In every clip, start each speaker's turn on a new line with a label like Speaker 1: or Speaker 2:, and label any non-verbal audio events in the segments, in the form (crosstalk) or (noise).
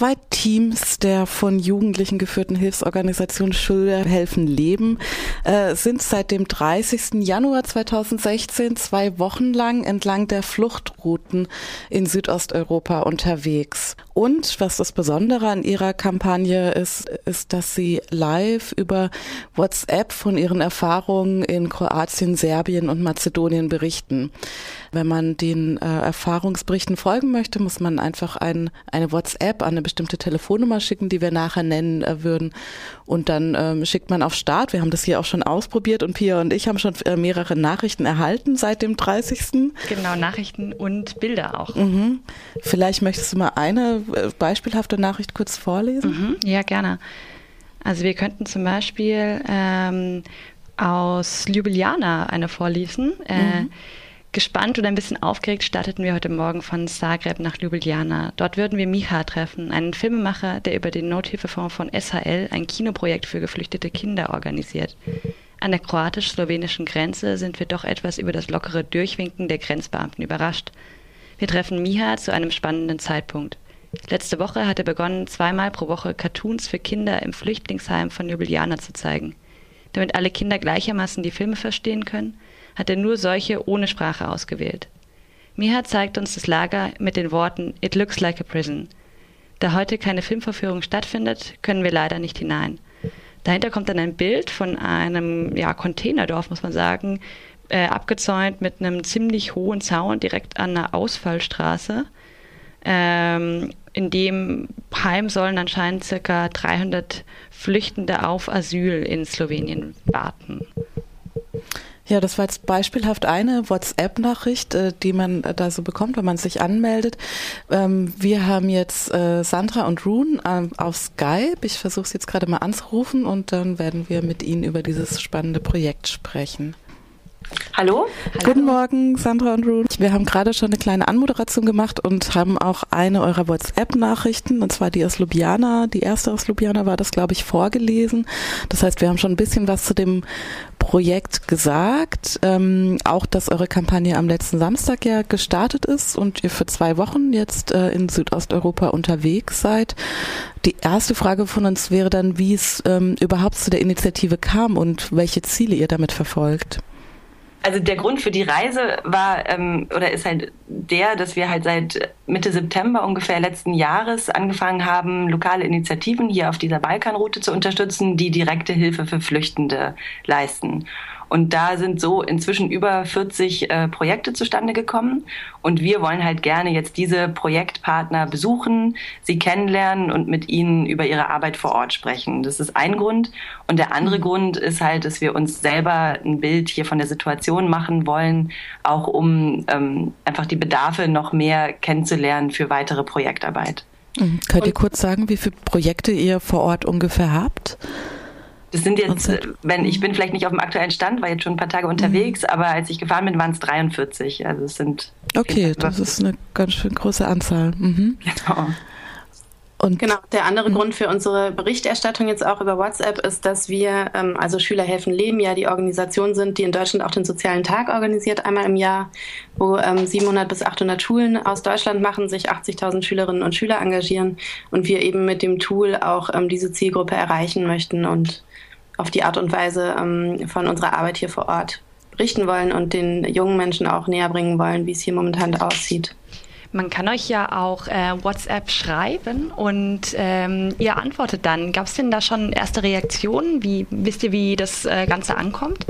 Speaker 1: Zwei Teams der von Jugendlichen geführten Hilfsorganisation Schüler helfen Leben äh, sind seit dem 30. Januar 2016 zwei Wochen lang entlang der Fluchtrouten in Südosteuropa unterwegs. Und was das Besondere an ihrer Kampagne ist, ist, dass sie live über WhatsApp von ihren Erfahrungen in Kroatien, Serbien und Mazedonien berichten. Wenn man den äh, Erfahrungsberichten folgen möchte, muss man einfach ein, eine WhatsApp an eine bestimmte Telefonnummer schicken, die wir nachher nennen äh, würden. Und dann ähm, schickt man auf Start. Wir haben das hier auch schon ausprobiert und Pia und ich haben schon äh, mehrere Nachrichten erhalten seit dem 30.
Speaker 2: Genau, Nachrichten und Bilder auch.
Speaker 1: Mhm. Vielleicht möchtest du mal eine beispielhafte Nachricht kurz vorlesen?
Speaker 2: Mhm. Ja, gerne. Also wir könnten zum Beispiel ähm, aus Ljubljana eine vorlesen. Äh, mhm. Gespannt oder ein bisschen aufgeregt starteten wir heute Morgen von Zagreb nach Ljubljana. Dort würden wir Micha treffen, einen Filmemacher, der über den Nothilfefonds von SHL ein Kinoprojekt für geflüchtete Kinder organisiert. An der kroatisch-slowenischen Grenze sind wir doch etwas über das lockere Durchwinken der Grenzbeamten überrascht. Wir treffen Miha zu einem spannenden Zeitpunkt. Letzte Woche hat er begonnen, zweimal pro Woche Cartoons für Kinder im Flüchtlingsheim von Ljubljana zu zeigen. Damit alle Kinder gleichermaßen die Filme verstehen können, hat er nur solche ohne Sprache ausgewählt. Miha zeigt uns das Lager mit den Worten It looks like a prison. Da heute keine Filmvorführung stattfindet, können wir leider nicht hinein. Dahinter kommt dann ein Bild von einem ja, Containerdorf, muss man sagen, äh, abgezäunt mit einem ziemlich hohen Zaun direkt an einer Ausfallstraße. Ähm, in dem Heim sollen anscheinend circa 300 Flüchtende auf Asyl in Slowenien warten.
Speaker 1: Ja, das war jetzt beispielhaft eine WhatsApp-Nachricht, äh, die man äh, da so bekommt, wenn man sich anmeldet. Ähm, wir haben jetzt äh, Sandra und Rune auf Skype. Ich versuche es jetzt gerade mal anzurufen und dann werden wir mit Ihnen über dieses spannende Projekt sprechen.
Speaker 3: Hallo?
Speaker 1: Guten Morgen, Sandra und Rune. Wir haben gerade schon eine kleine Anmoderation gemacht und haben auch eine eurer WhatsApp-Nachrichten, und zwar die aus Ljubljana, die erste aus Ljubljana war das, glaube ich, vorgelesen. Das heißt, wir haben schon ein bisschen was zu dem Projekt gesagt. Ähm, auch, dass eure Kampagne am letzten Samstag ja gestartet ist und ihr für zwei Wochen jetzt äh, in Südosteuropa unterwegs seid. Die erste Frage von uns wäre dann, wie es ähm, überhaupt zu der Initiative kam und welche Ziele ihr damit verfolgt
Speaker 3: also der Grund für die Reise war ähm, oder ist halt der, dass wir halt seit Mitte September ungefähr letzten Jahres angefangen haben, lokale Initiativen hier auf dieser Balkanroute zu unterstützen, die direkte Hilfe für Flüchtende leisten. Und da sind so inzwischen über 40 äh, Projekte zustande gekommen. Und wir wollen halt gerne jetzt diese Projektpartner besuchen, sie kennenlernen und mit ihnen über ihre Arbeit vor Ort sprechen. Das ist ein Grund. Und der andere mhm. Grund ist halt, dass wir uns selber ein Bild hier von der Situation machen wollen, auch um ähm, einfach die Bedarfe noch mehr kennenzulernen für weitere Projektarbeit.
Speaker 1: Mhm. Könnt ihr kurz sagen, wie viele Projekte ihr vor Ort ungefähr habt?
Speaker 3: Das sind jetzt, äh, wenn ich bin vielleicht nicht auf dem aktuellen Stand, war jetzt schon ein paar Tage unterwegs, mhm. aber als ich gefahren bin, waren es 43. Also es sind.
Speaker 1: Okay, das ist eine ganz schön große Anzahl. Mhm.
Speaker 4: Genau. Und genau, der andere mhm. Grund für unsere Berichterstattung jetzt auch über WhatsApp ist, dass wir, ähm, also Schüler helfen Leben, ja die Organisation sind, die in Deutschland auch den sozialen Tag organisiert, einmal im Jahr, wo ähm, 700 bis 800 Schulen aus Deutschland machen, sich 80.000 Schülerinnen und Schüler engagieren und wir eben mit dem Tool auch ähm, diese Zielgruppe erreichen möchten und auf die Art und Weise ähm, von unserer Arbeit hier vor Ort berichten wollen und den jungen Menschen auch näher bringen wollen, wie es hier momentan aussieht.
Speaker 2: Man kann euch ja auch äh, WhatsApp schreiben und ähm, ihr antwortet dann. Gab es denn da schon erste Reaktionen? Wie wisst ihr, wie das äh, Ganze ankommt?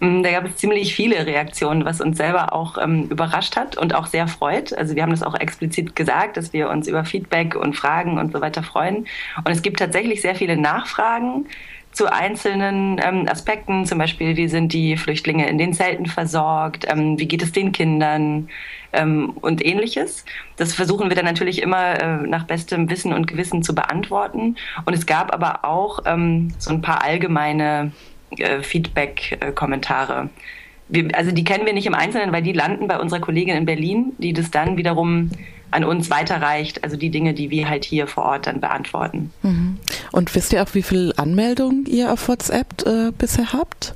Speaker 3: Mm, da gab es ziemlich viele Reaktionen, was uns selber auch ähm, überrascht hat und auch sehr freut. Also wir haben das auch explizit gesagt, dass wir uns über Feedback und Fragen und so weiter freuen. Und es gibt tatsächlich sehr viele Nachfragen zu einzelnen ähm, Aspekten, zum Beispiel, wie sind die Flüchtlinge in den Zelten versorgt, ähm, wie geht es den Kindern ähm, und ähnliches. Das versuchen wir dann natürlich immer äh, nach bestem Wissen und Gewissen zu beantworten. Und es gab aber auch ähm, so ein paar allgemeine äh, Feedback-Kommentare. also die kennen wir nicht im Einzelnen, weil die landen bei unserer Kollegin in Berlin, die das dann wiederum an uns weiterreicht, also die Dinge, die wir halt hier vor Ort dann beantworten.
Speaker 1: Mhm. Und wisst ihr auch, wie viele Anmeldungen ihr auf WhatsApp äh, bisher habt?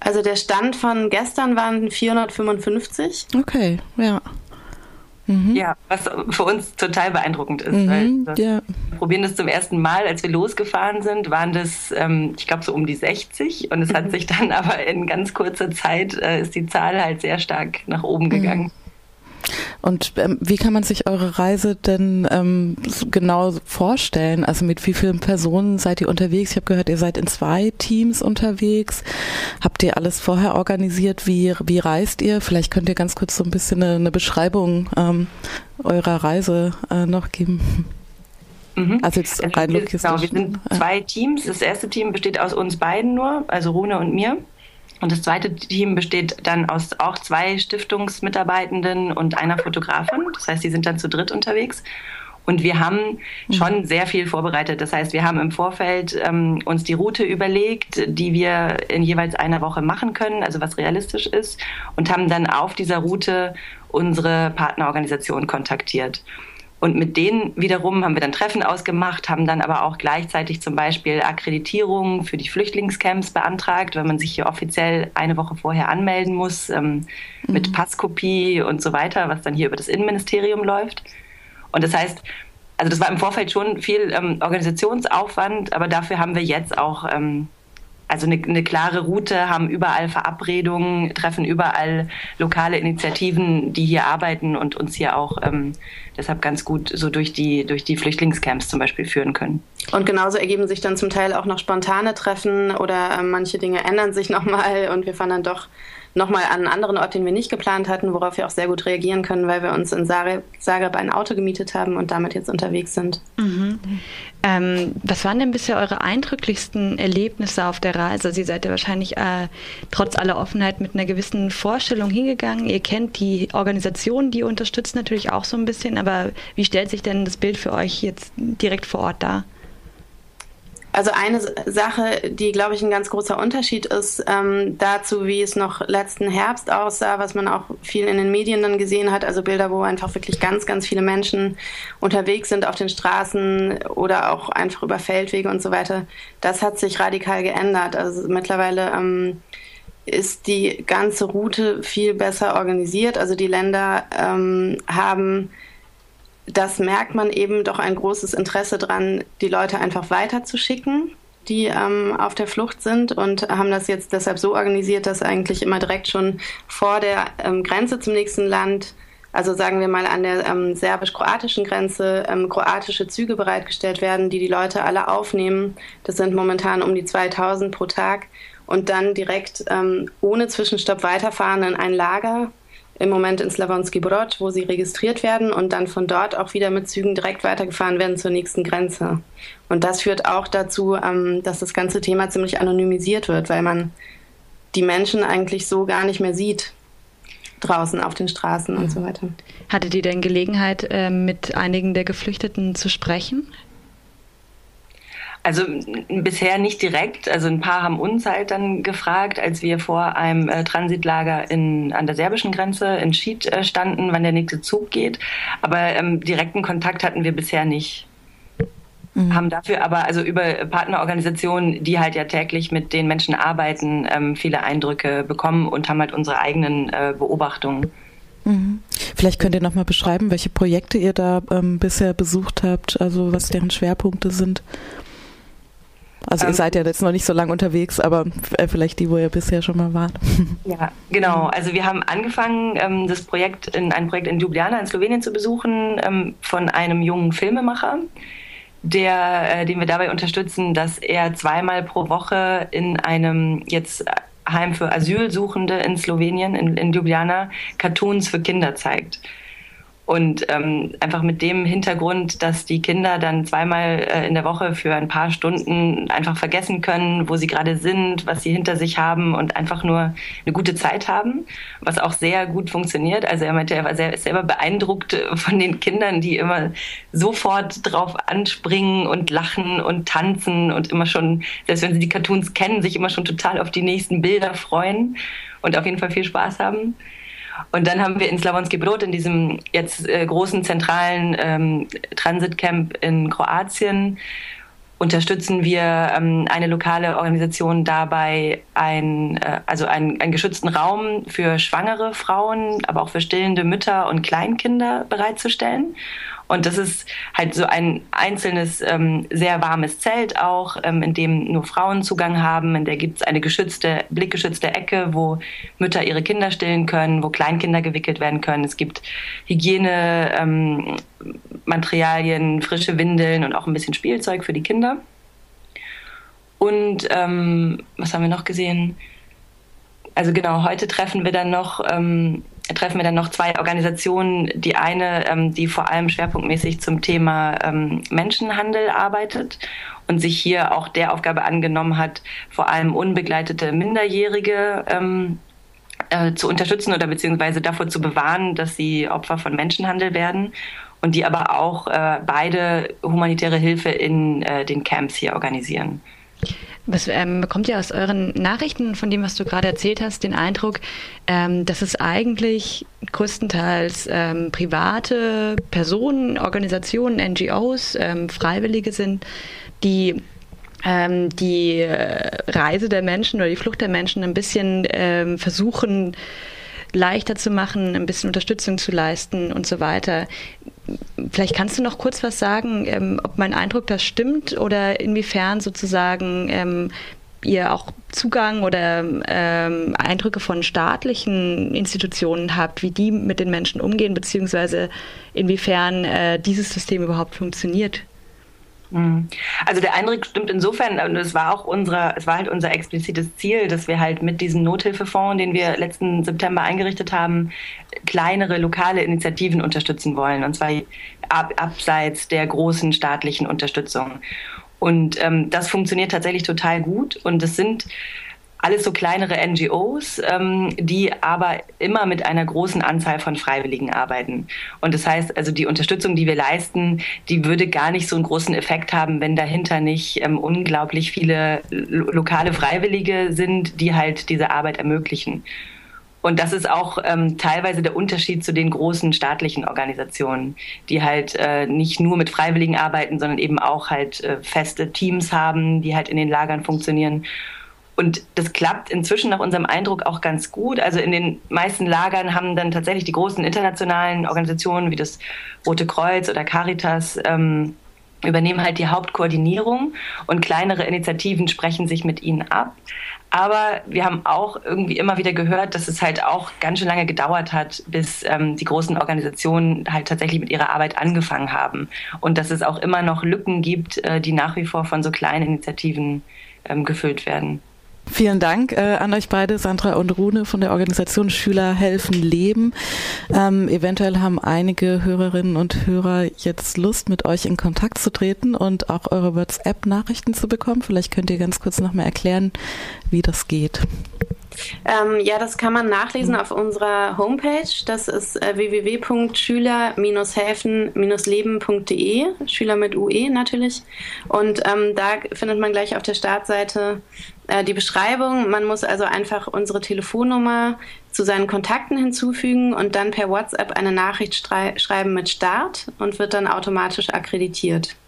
Speaker 4: Also der Stand von gestern waren 455.
Speaker 1: Okay, ja.
Speaker 3: Mhm. Ja, was für uns total beeindruckend ist. Mhm, weil ja. Wir probieren das zum ersten Mal, als wir losgefahren sind, waren das, ähm, ich glaube, so um die 60 und es hat mhm. sich dann (laughs) aber in ganz kurzer Zeit, äh, ist die Zahl halt sehr stark nach oben mhm. gegangen.
Speaker 1: Und ähm, wie kann man sich eure Reise denn ähm, genau vorstellen? Also mit wie vielen Personen seid ihr unterwegs? Ich habe gehört, ihr seid in zwei Teams unterwegs. Habt ihr alles vorher organisiert? Wie, wie reist ihr? Vielleicht könnt ihr ganz kurz so ein bisschen eine, eine Beschreibung ähm, eurer Reise äh, noch geben.
Speaker 3: Mhm. Also jetzt also rein wir, genau, wir sind zwei Teams. Das erste Team besteht aus uns beiden nur, also Rune und mir. Und das zweite Team besteht dann aus auch zwei Stiftungsmitarbeitenden und einer Fotografin. Das heißt, die sind dann zu dritt unterwegs. Und wir haben schon mhm. sehr viel vorbereitet. Das heißt, wir haben im Vorfeld ähm, uns die Route überlegt, die wir in jeweils einer Woche machen können, also was realistisch ist, und haben dann auf dieser Route unsere Partnerorganisation kontaktiert. Und mit denen wiederum haben wir dann Treffen ausgemacht, haben dann aber auch gleichzeitig zum Beispiel Akkreditierungen für die Flüchtlingscamps beantragt, weil man sich hier offiziell eine Woche vorher anmelden muss ähm, mhm. mit Passkopie und so weiter, was dann hier über das Innenministerium läuft. Und das heißt, also das war im Vorfeld schon viel ähm, Organisationsaufwand, aber dafür haben wir jetzt auch ähm, also eine, eine klare Route, haben überall Verabredungen, treffen überall lokale Initiativen, die hier arbeiten und uns hier auch ähm, deshalb ganz gut so durch die, durch die Flüchtlingscamps zum Beispiel führen können.
Speaker 4: Und genauso ergeben sich dann zum Teil auch noch spontane Treffen oder äh, manche Dinge ändern sich nochmal und wir fahren dann doch nochmal an einen anderen Ort, den wir nicht geplant hatten, worauf wir auch sehr gut reagieren können, weil wir uns in Zagreb ein Auto gemietet haben und damit jetzt unterwegs sind.
Speaker 2: Mhm. Ähm, was waren denn bisher eure eindrücklichsten Erlebnisse auf der Reise? Sie seid ja wahrscheinlich äh, trotz aller Offenheit mit einer gewissen Vorstellung hingegangen. Ihr kennt die Organisation, die unterstützt natürlich auch so ein bisschen, aber wie stellt sich denn das Bild für euch jetzt direkt vor Ort dar?
Speaker 4: Also eine Sache, die, glaube ich, ein ganz großer Unterschied ist ähm, dazu, wie es noch letzten Herbst aussah, was man auch viel in den Medien dann gesehen hat, also Bilder, wo einfach wirklich ganz, ganz viele Menschen unterwegs sind auf den Straßen oder auch einfach über Feldwege und so weiter. Das hat sich radikal geändert. Also mittlerweile ähm, ist die ganze Route viel besser organisiert. Also die Länder ähm, haben das merkt man eben doch ein großes Interesse dran, die Leute einfach weiterzuschicken, die ähm, auf der Flucht sind und haben das jetzt deshalb so organisiert, dass eigentlich immer direkt schon vor der ähm, Grenze zum nächsten Land, also sagen wir mal an der ähm, serbisch-kroatischen Grenze, ähm, kroatische Züge bereitgestellt werden, die die Leute alle aufnehmen. Das sind momentan um die 2000 pro Tag und dann direkt ähm, ohne Zwischenstopp weiterfahren in ein Lager im Moment in Slavonski Brod, wo sie registriert werden und dann von dort auch wieder mit Zügen direkt weitergefahren werden zur nächsten Grenze. Und das führt auch dazu, ähm, dass das ganze Thema ziemlich anonymisiert wird, weil man die Menschen eigentlich so gar nicht mehr sieht draußen auf den Straßen und so weiter.
Speaker 2: Hattet ihr denn Gelegenheit, ähm, mit einigen der Geflüchteten zu sprechen?
Speaker 3: Also bisher nicht direkt. Also ein paar haben uns halt dann gefragt, als wir vor einem äh, Transitlager in, an der serbischen Grenze in Schied äh, standen, wann der nächste Zug geht. Aber ähm, direkten Kontakt hatten wir bisher nicht. Mhm. Haben dafür aber also über Partnerorganisationen, die halt ja täglich mit den Menschen arbeiten, ähm, viele Eindrücke bekommen und haben halt unsere eigenen äh, Beobachtungen.
Speaker 1: Mhm. Vielleicht könnt ihr nochmal beschreiben, welche Projekte ihr da ähm, bisher besucht habt, also was deren Schwerpunkte sind. Also ihr ähm, seid ja jetzt noch nicht so lange unterwegs, aber äh, vielleicht die, wo ihr bisher schon mal wart. (laughs)
Speaker 3: Ja, genau. Also wir haben angefangen, ähm, das Projekt in ein Projekt in Ljubljana in Slowenien zu besuchen ähm, von einem jungen Filmemacher, der, äh, den wir dabei unterstützen, dass er zweimal pro Woche in einem jetzt Heim für Asylsuchende in Slowenien, in, in Ljubljana, Cartoons für Kinder zeigt. Und ähm, einfach mit dem Hintergrund, dass die Kinder dann zweimal äh, in der Woche für ein paar Stunden einfach vergessen können, wo sie gerade sind, was sie hinter sich haben und einfach nur eine gute Zeit haben, was auch sehr gut funktioniert. Also er meinte, er war sehr, selber beeindruckt von den Kindern, die immer sofort drauf anspringen und lachen und tanzen und immer schon, selbst wenn sie die Cartoons kennen, sich immer schon total auf die nächsten Bilder freuen und auf jeden Fall viel Spaß haben. Und dann haben wir in Slavonski Brod, in diesem jetzt äh, großen zentralen ähm, Transitcamp in Kroatien, unterstützen wir ähm, eine lokale Organisation dabei, ein, äh, also einen, einen geschützten Raum für schwangere Frauen, aber auch für stillende Mütter und Kleinkinder bereitzustellen. Und das ist halt so ein einzelnes, ähm, sehr warmes Zelt auch, ähm, in dem nur Frauen Zugang haben. In der gibt es eine geschützte, blickgeschützte Ecke, wo Mütter ihre Kinder stillen können, wo Kleinkinder gewickelt werden können. Es gibt Hygienematerialien, ähm, frische Windeln und auch ein bisschen Spielzeug für die Kinder. Und ähm, was haben wir noch gesehen? Also genau, heute treffen wir dann noch ähm, treffen wir dann noch zwei Organisationen. Die eine, ähm, die vor allem schwerpunktmäßig zum Thema ähm, Menschenhandel arbeitet und sich hier auch der Aufgabe angenommen hat, vor allem unbegleitete Minderjährige ähm, äh, zu unterstützen oder beziehungsweise davor zu bewahren, dass sie Opfer von Menschenhandel werden und die aber auch äh, beide humanitäre Hilfe in äh, den Camps hier organisieren.
Speaker 2: Was ähm, bekommt ihr aus euren Nachrichten, von dem, was du gerade erzählt hast, den Eindruck, ähm, dass es eigentlich größtenteils ähm, private Personen, Organisationen, NGOs, ähm, Freiwillige sind, die ähm, die äh, Reise der Menschen oder die Flucht der Menschen ein bisschen ähm, versuchen, leichter zu machen, ein bisschen Unterstützung zu leisten und so weiter. Vielleicht kannst du noch kurz was sagen, ähm, ob mein Eindruck das stimmt oder inwiefern sozusagen ähm, ihr auch Zugang oder ähm, Eindrücke von staatlichen Institutionen habt, wie die mit den Menschen umgehen, beziehungsweise inwiefern äh, dieses System überhaupt funktioniert.
Speaker 3: Mhm. Also der Eindruck stimmt insofern, und es war auch unsere, es war halt unser explizites Ziel, dass wir halt mit diesem Nothilfefonds, den wir letzten September eingerichtet haben, kleinere lokale Initiativen unterstützen wollen, und zwar ab, abseits der großen staatlichen Unterstützung. Und ähm, das funktioniert tatsächlich total gut. Und es sind alles so kleinere NGOs, ähm, die aber immer mit einer großen Anzahl von Freiwilligen arbeiten. Und das heißt, also die Unterstützung, die wir leisten, die würde gar nicht so einen großen Effekt haben, wenn dahinter nicht ähm, unglaublich viele lo lokale Freiwillige sind, die halt diese Arbeit ermöglichen. Und das ist auch ähm, teilweise der Unterschied zu den großen staatlichen Organisationen, die halt äh, nicht nur mit Freiwilligen arbeiten, sondern eben auch halt äh, feste Teams haben, die halt in den Lagern funktionieren. Und das klappt inzwischen nach unserem Eindruck auch ganz gut. Also in den meisten Lagern haben dann tatsächlich die großen internationalen Organisationen wie das Rote Kreuz oder Caritas ähm, übernehmen halt die Hauptkoordinierung und kleinere Initiativen sprechen sich mit ihnen ab. Aber wir haben auch irgendwie immer wieder gehört, dass es halt auch ganz schön lange gedauert hat, bis ähm, die großen Organisationen halt tatsächlich mit ihrer Arbeit angefangen haben. Und dass es auch immer noch Lücken gibt, äh, die nach wie vor von so kleinen Initiativen ähm, gefüllt werden.
Speaker 1: Vielen Dank äh, an euch beide, Sandra und Rune von der Organisation Schüler helfen Leben. Ähm, eventuell haben einige Hörerinnen und Hörer jetzt Lust, mit euch in Kontakt zu treten und auch eure WhatsApp-Nachrichten zu bekommen. Vielleicht könnt ihr ganz kurz nochmal erklären, wie das geht.
Speaker 4: Ähm, ja, das kann man nachlesen auf unserer Homepage. Das ist äh, www.schüler-helfen-leben.de. Schüler mit UE natürlich. Und ähm, da findet man gleich auf der Startseite äh, die Beschreibung. Man muss also einfach unsere Telefonnummer zu seinen Kontakten hinzufügen und dann per WhatsApp eine Nachricht schreiben mit Start und wird dann automatisch akkreditiert.